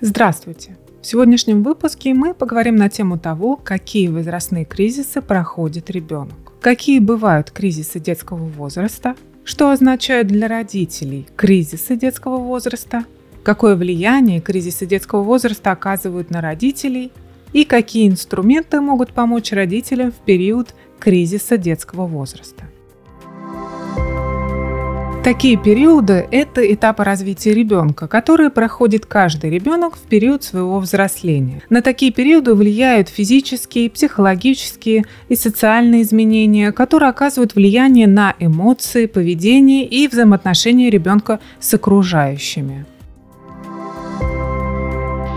Здравствуйте! В сегодняшнем выпуске мы поговорим на тему того, какие возрастные кризисы проходит ребенок. Какие бывают кризисы детского возраста, что означают для родителей кризисы детского возраста, какое влияние кризисы детского возраста оказывают на родителей и какие инструменты могут помочь родителям в период кризиса детского возраста. Такие периоды – это этапы развития ребенка, которые проходит каждый ребенок в период своего взросления. На такие периоды влияют физические, психологические и социальные изменения, которые оказывают влияние на эмоции, поведение и взаимоотношения ребенка с окружающими.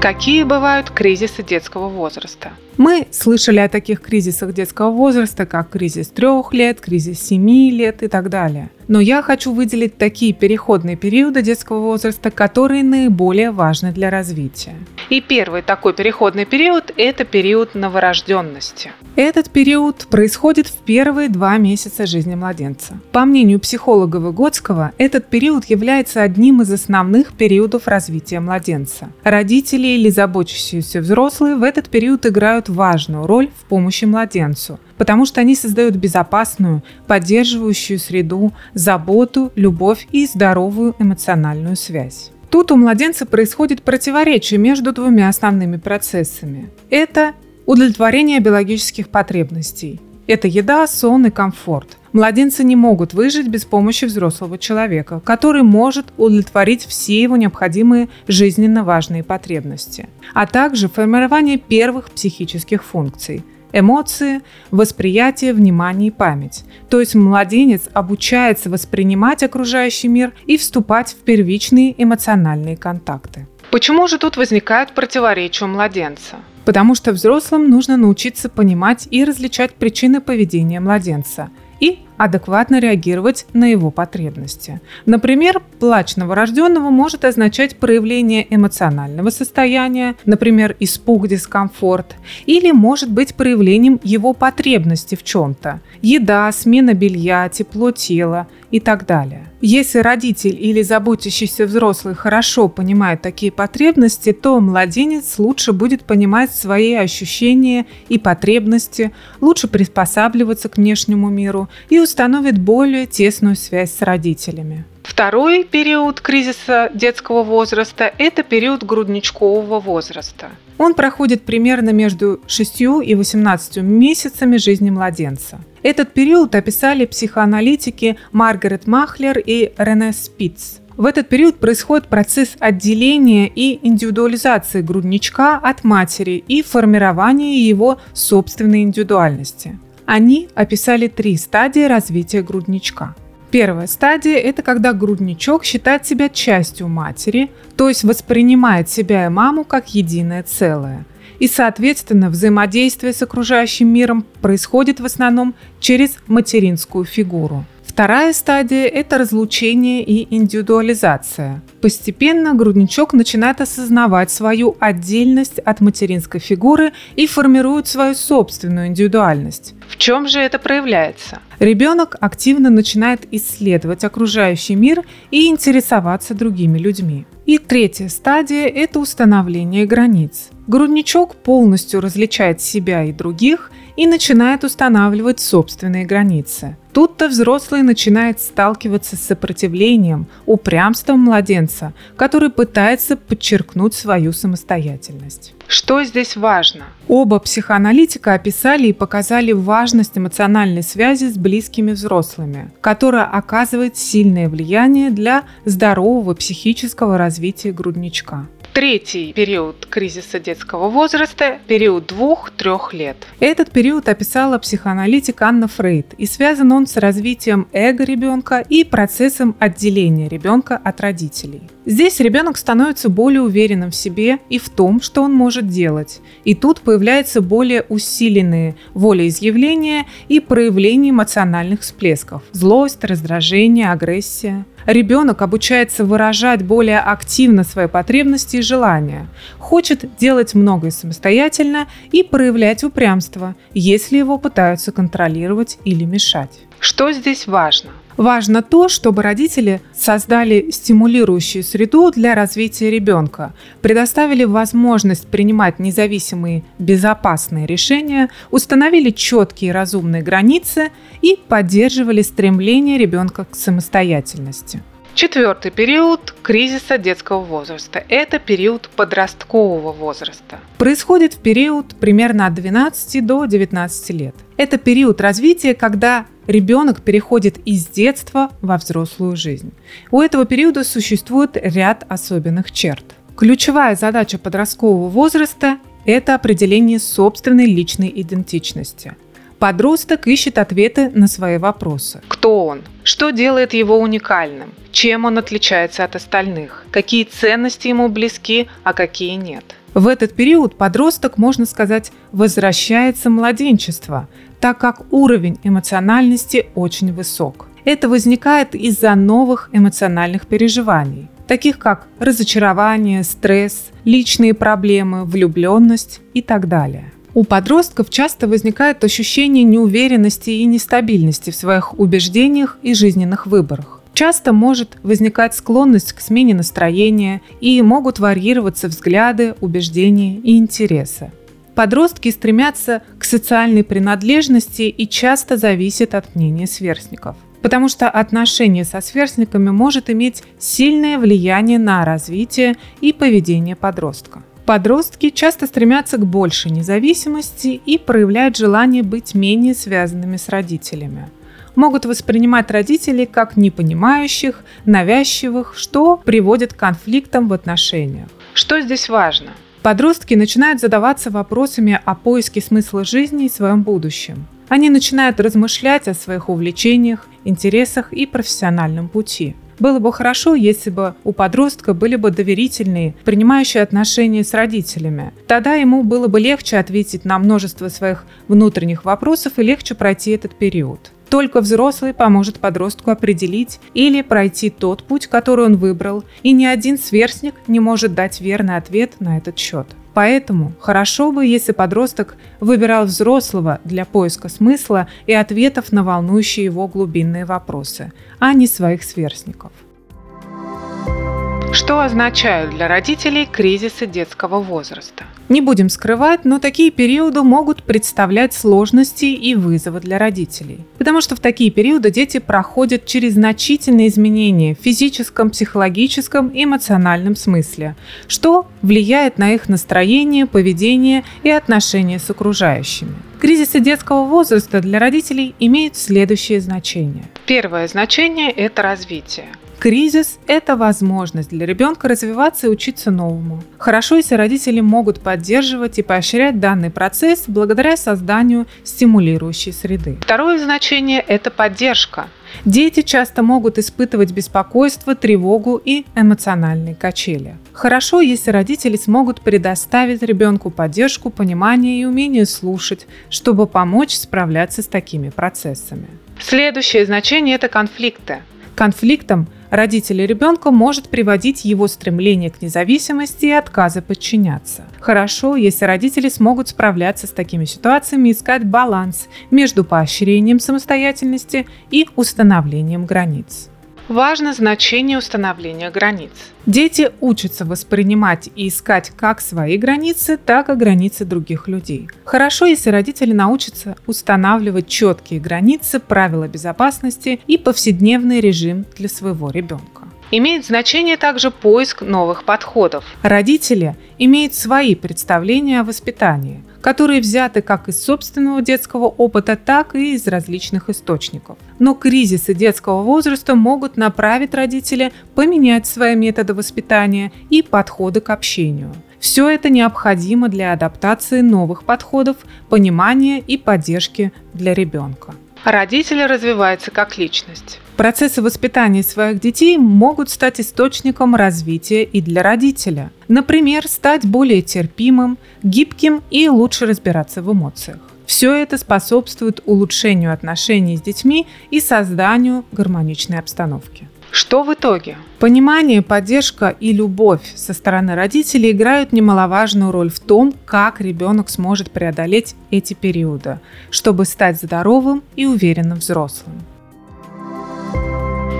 Какие бывают кризисы детского возраста? Мы слышали о таких кризисах детского возраста, как кризис трех лет, кризис семи лет и так далее. Но я хочу выделить такие переходные периоды детского возраста, которые наиболее важны для развития. И первый такой переходный период – это период новорожденности. Этот период происходит в первые два месяца жизни младенца. По мнению психолога Выгодского, этот период является одним из основных периодов развития младенца. Родители или заботящиеся взрослые в этот период играют важную роль в помощи младенцу, потому что они создают безопасную, поддерживающую среду, заботу, любовь и здоровую эмоциональную связь. Тут у младенца происходит противоречие между двумя основными процессами. Это удовлетворение биологических потребностей. Это еда, сон и комфорт. Младенцы не могут выжить без помощи взрослого человека, который может удовлетворить все его необходимые жизненно важные потребности, а также формирование первых психических функций – эмоции, восприятие, внимание и память. То есть младенец обучается воспринимать окружающий мир и вступать в первичные эмоциональные контакты. Почему же тут возникают противоречия у младенца? Потому что взрослым нужно научиться понимать и различать причины поведения младенца – адекватно реагировать на его потребности. Например, плач новорожденного может означать проявление эмоционального состояния, например, испуг, дискомфорт, или может быть проявлением его потребности в чем-то – еда, смена белья, тепло тела и так далее. Если родитель или заботящийся взрослый хорошо понимает такие потребности, то младенец лучше будет понимать свои ощущения и потребности, лучше приспосабливаться к внешнему миру и установит более тесную связь с родителями. Второй период кризиса детского возраста – это период грудничкового возраста. Он проходит примерно между 6 и 18 месяцами жизни младенца. Этот период описали психоаналитики Маргарет Махлер и Рене Спиц. В этот период происходит процесс отделения и индивидуализации грудничка от матери и формирования его собственной индивидуальности. Они описали три стадии развития грудничка. Первая стадия – это когда грудничок считает себя частью матери, то есть воспринимает себя и маму как единое целое. И, соответственно, взаимодействие с окружающим миром происходит в основном через материнскую фигуру. Вторая стадия – это разлучение и индивидуализация. Постепенно грудничок начинает осознавать свою отдельность от материнской фигуры и формирует свою собственную индивидуальность. В чем же это проявляется? Ребенок активно начинает исследовать окружающий мир и интересоваться другими людьми. И третья стадия – это установление границ. Грудничок полностью различает себя и других и начинает устанавливать собственные границы. Тут-то взрослый начинает сталкиваться с сопротивлением, упрямством младенца, который пытается подчеркнуть свою самостоятельность. Что здесь важно? Оба психоаналитика описали и показали важность эмоциональной связи с близкими взрослыми, которая оказывает сильное влияние для здорового психического развития грудничка. Третий период кризиса детского возраста – период двух-трех лет. Этот период описала психоаналитик Анна Фрейд, и связан он с развитием эго ребенка и процессом отделения ребенка от родителей. Здесь ребенок становится более уверенным в себе и в том, что он может делать. И тут появляются более усиленные волеизъявления и проявления эмоциональных всплесков – злость, раздражение, агрессия. Ребенок обучается выражать более активно свои потребности и желания, хочет делать многое самостоятельно и проявлять упрямство, если его пытаются контролировать или мешать. Что здесь важно? Важно то, чтобы родители создали стимулирующую среду для развития ребенка, предоставили возможность принимать независимые, безопасные решения, установили четкие разумные границы и поддерживали стремление ребенка к самостоятельности. Четвертый период кризиса детского возраста – это период подросткового возраста. Происходит в период примерно от 12 до 19 лет. Это период развития, когда ребенок переходит из детства во взрослую жизнь. У этого периода существует ряд особенных черт. Ключевая задача подросткового возраста – это определение собственной личной идентичности. Подросток ищет ответы на свои вопросы. Кто он? Что делает его уникальным? Чем он отличается от остальных? Какие ценности ему близки, а какие нет? В этот период подросток, можно сказать, возвращается младенчество, так как уровень эмоциональности очень высок. Это возникает из-за новых эмоциональных переживаний, таких как разочарование, стресс, личные проблемы, влюбленность и так далее. У подростков часто возникает ощущение неуверенности и нестабильности в своих убеждениях и жизненных выборах. Часто может возникать склонность к смене настроения и могут варьироваться взгляды, убеждения и интересы. Подростки стремятся к социальной принадлежности и часто зависят от мнения сверстников потому что отношение со сверстниками может иметь сильное влияние на развитие и поведение подростка. Подростки часто стремятся к большей независимости и проявляют желание быть менее связанными с родителями. Могут воспринимать родителей как непонимающих, навязчивых, что приводит к конфликтам в отношениях. Что здесь важно? Подростки начинают задаваться вопросами о поиске смысла жизни и своем будущем. Они начинают размышлять о своих увлечениях, интересах и профессиональном пути. Было бы хорошо, если бы у подростка были бы доверительные, принимающие отношения с родителями. Тогда ему было бы легче ответить на множество своих внутренних вопросов и легче пройти этот период. Только взрослый поможет подростку определить или пройти тот путь, который он выбрал, и ни один сверстник не может дать верный ответ на этот счет. Поэтому хорошо бы, если подросток выбирал взрослого для поиска смысла и ответов на волнующие его глубинные вопросы, а не своих сверстников. Что означают для родителей кризисы детского возраста? Не будем скрывать, но такие периоды могут представлять сложности и вызовы для родителей. Потому что в такие периоды дети проходят через значительные изменения в физическом, психологическом и эмоциональном смысле, что влияет на их настроение, поведение и отношения с окружающими. Кризисы детского возраста для родителей имеют следующее значение. Первое значение – это развитие. Кризис – это возможность для ребенка развиваться и учиться новому. Хорошо, если родители могут поддерживать и поощрять данный процесс благодаря созданию стимулирующей среды. Второе значение – это поддержка. Дети часто могут испытывать беспокойство, тревогу и эмоциональные качели. Хорошо, если родители смогут предоставить ребенку поддержку, понимание и умение слушать, чтобы помочь справляться с такими процессами. Следующее значение – это конфликты. Конфликтам родителей ребенка может приводить его стремление к независимости и отказа подчиняться. Хорошо, если родители смогут справляться с такими ситуациями и искать баланс между поощрением самостоятельности и установлением границ. Важно значение установления границ. Дети учатся воспринимать и искать как свои границы, так и границы других людей. Хорошо, если родители научатся устанавливать четкие границы, правила безопасности и повседневный режим для своего ребенка. Имеет значение также поиск новых подходов. Родители имеют свои представления о воспитании, которые взяты как из собственного детского опыта, так и из различных источников. Но кризисы детского возраста могут направить родителя поменять свои методы воспитания и подходы к общению. Все это необходимо для адаптации новых подходов, понимания и поддержки для ребенка. Родители развиваются как личность. Процессы воспитания своих детей могут стать источником развития и для родителя. Например, стать более терпимым, гибким и лучше разбираться в эмоциях. Все это способствует улучшению отношений с детьми и созданию гармоничной обстановки. Что в итоге? Понимание, поддержка и любовь со стороны родителей играют немаловажную роль в том, как ребенок сможет преодолеть эти периоды, чтобы стать здоровым и уверенным взрослым.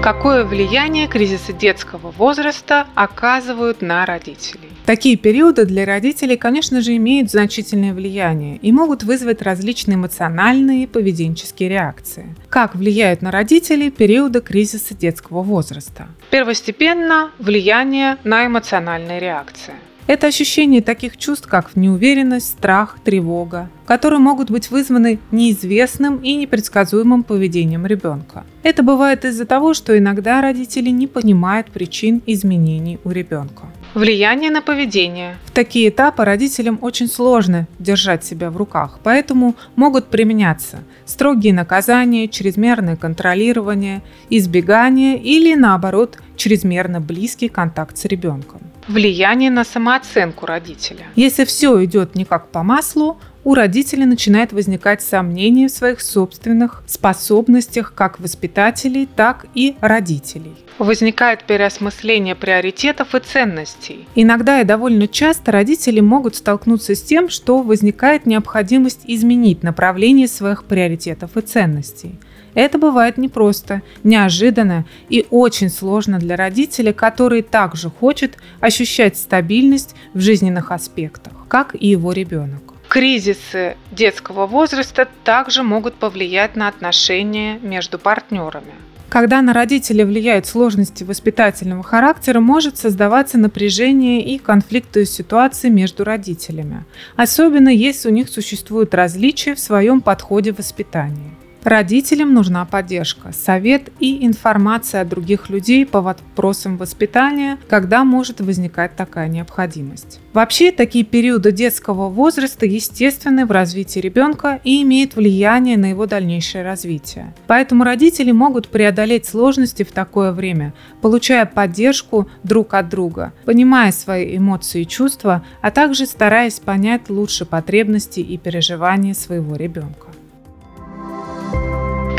Какое влияние кризисы детского возраста оказывают на родителей? Такие периоды для родителей, конечно же, имеют значительное влияние и могут вызвать различные эмоциональные и поведенческие реакции. Как влияют на родителей периоды кризиса детского возраста? Первостепенно влияние на эмоциональные реакции. Это ощущение таких чувств, как неуверенность, страх, тревога, которые могут быть вызваны неизвестным и непредсказуемым поведением ребенка. Это бывает из-за того, что иногда родители не понимают причин изменений у ребенка. Влияние на поведение. В такие этапы родителям очень сложно держать себя в руках, поэтому могут применяться строгие наказания, чрезмерное контролирование, избегание или, наоборот, чрезмерно близкий контакт с ребенком. Влияние на самооценку родителя. Если все идет не как по маслу, у родителей начинает возникать сомнение в своих собственных способностях как воспитателей, так и родителей. Возникает переосмысление приоритетов и ценностей. Иногда и довольно часто родители могут столкнуться с тем, что возникает необходимость изменить направление своих приоритетов и ценностей. Это бывает непросто, неожиданно и очень сложно для родителя, который также хочет ощущать стабильность в жизненных аспектах, как и его ребенок. Кризисы детского возраста также могут повлиять на отношения между партнерами. Когда на родителей влияют сложности воспитательного характера, может создаваться напряжение и конфликтные ситуации между родителями, особенно если у них существуют различия в своем подходе воспитания. Родителям нужна поддержка, совет и информация от других людей по вопросам воспитания, когда может возникать такая необходимость. Вообще, такие периоды детского возраста естественны в развитии ребенка и имеют влияние на его дальнейшее развитие. Поэтому родители могут преодолеть сложности в такое время, получая поддержку друг от друга, понимая свои эмоции и чувства, а также стараясь понять лучше потребности и переживания своего ребенка.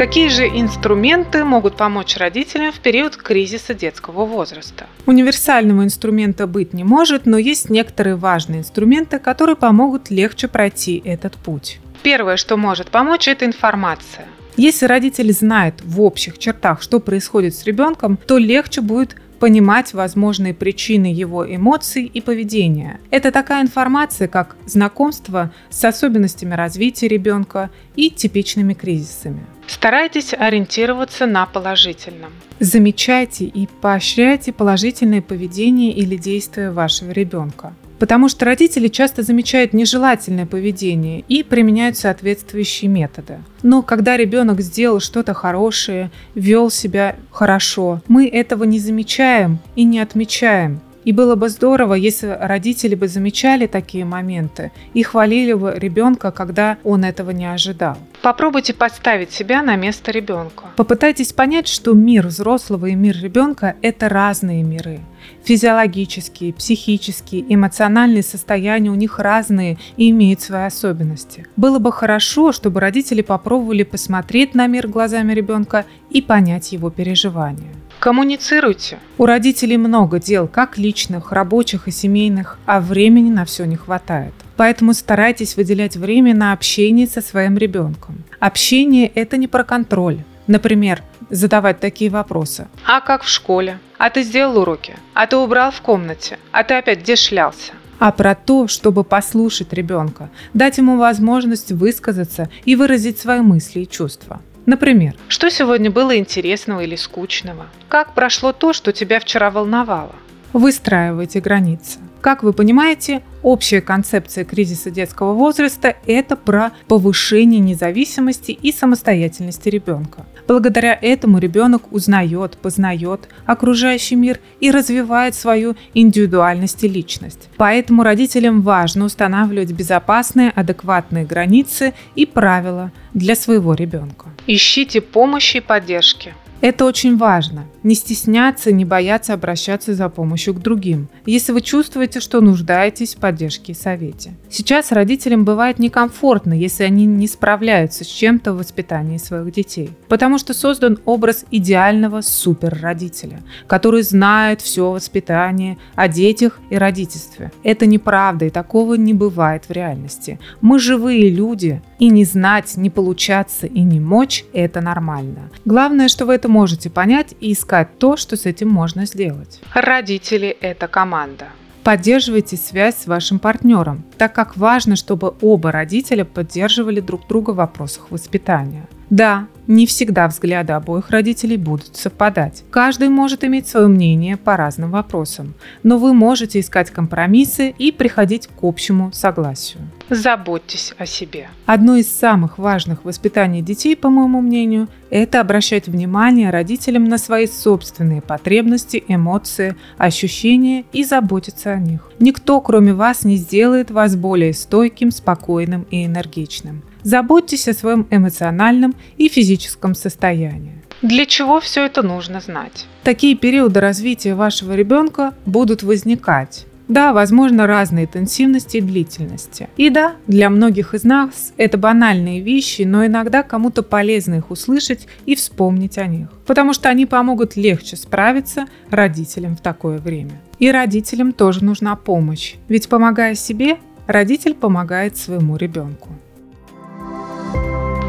Какие же инструменты могут помочь родителям в период кризиса детского возраста? Универсального инструмента быть не может, но есть некоторые важные инструменты, которые помогут легче пройти этот путь. Первое, что может помочь, это информация. Если родитель знает в общих чертах, что происходит с ребенком, то легче будет понимать возможные причины его эмоций и поведения. Это такая информация, как знакомство с особенностями развития ребенка и типичными кризисами. Старайтесь ориентироваться на положительном. Замечайте и поощряйте положительное поведение или действия вашего ребенка. Потому что родители часто замечают нежелательное поведение и применяют соответствующие методы. Но когда ребенок сделал что-то хорошее, вел себя хорошо, мы этого не замечаем и не отмечаем. И было бы здорово, если родители бы замечали такие моменты и хвалили бы ребенка, когда он этого не ожидал. Попробуйте поставить себя на место ребенка. Попытайтесь понять, что мир взрослого и мир ребенка – это разные миры. Физиологические, психические, эмоциональные состояния у них разные и имеют свои особенности. Было бы хорошо, чтобы родители попробовали посмотреть на мир глазами ребенка и понять его переживания. Коммуницируйте. У родителей много дел, как личных, рабочих и семейных, а времени на все не хватает. Поэтому старайтесь выделять время на общение со своим ребенком. Общение – это не про контроль. Например, задавать такие вопросы. А как в школе? А ты сделал уроки? А ты убрал в комнате? А ты опять где шлялся? а про то, чтобы послушать ребенка, дать ему возможность высказаться и выразить свои мысли и чувства. Например, что сегодня было интересного или скучного? Как прошло то, что тебя вчера волновало? Выстраивайте границы. Как вы понимаете, общая концепция кризиса детского возраста – это про повышение независимости и самостоятельности ребенка. Благодаря этому ребенок узнает, познает окружающий мир и развивает свою индивидуальность и личность. Поэтому родителям важно устанавливать безопасные, адекватные границы и правила для своего ребенка. Ищите помощи и поддержки. Это очень важно. Не стесняться, не бояться обращаться за помощью к другим, если вы чувствуете, что нуждаетесь в поддержке и совете. Сейчас родителям бывает некомфортно, если они не справляются с чем-то в воспитании своих детей, потому что создан образ идеального суперродителя, который знает все о воспитании, о детях и родительстве. Это неправда, и такого не бывает в реальности. Мы живые люди, и не знать, не получаться и не мочь – это нормально. Главное, что вы это можете понять и искать искать то, что с этим можно сделать. Родители – это команда. Поддерживайте связь с вашим партнером, так как важно, чтобы оба родителя поддерживали друг друга в вопросах воспитания. Да, не всегда взгляды обоих родителей будут совпадать. Каждый может иметь свое мнение по разным вопросам, но вы можете искать компромиссы и приходить к общему согласию. Заботьтесь о себе. Одно из самых важных воспитаний детей, по моему мнению, это обращать внимание родителям на свои собственные потребности, эмоции, ощущения и заботиться о них. Никто, кроме вас, не сделает вас более стойким, спокойным и энергичным. Заботьтесь о своем эмоциональном и физическом состоянии. Для чего все это нужно знать? Такие периоды развития вашего ребенка будут возникать. Да, возможно, разные интенсивности и длительности. И да, для многих из нас это банальные вещи, но иногда кому-то полезно их услышать и вспомнить о них. Потому что они помогут легче справиться родителям в такое время. И родителям тоже нужна помощь. Ведь помогая себе, родитель помогает своему ребенку.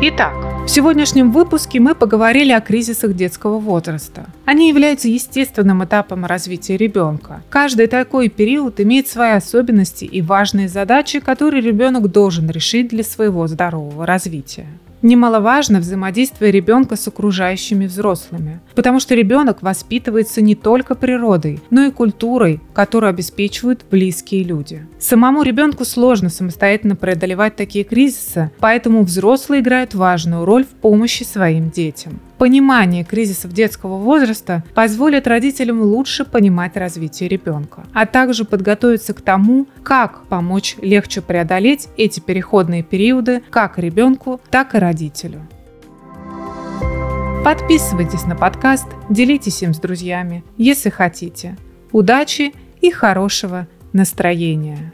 Итак, в сегодняшнем выпуске мы поговорили о кризисах детского возраста. Они являются естественным этапом развития ребенка. Каждый такой период имеет свои особенности и важные задачи, которые ребенок должен решить для своего здорового развития. Немаловажно взаимодействие ребенка с окружающими взрослыми, потому что ребенок воспитывается не только природой, но и культурой, которую обеспечивают близкие люди. Самому ребенку сложно самостоятельно преодолевать такие кризисы, поэтому взрослые играют важную роль в помощи своим детям. Понимание кризисов детского возраста позволит родителям лучше понимать развитие ребенка, а также подготовиться к тому, как помочь легче преодолеть эти переходные периоды как ребенку, так и родителю. Подписывайтесь на подкаст, делитесь им с друзьями, если хотите. Удачи и хорошего настроения!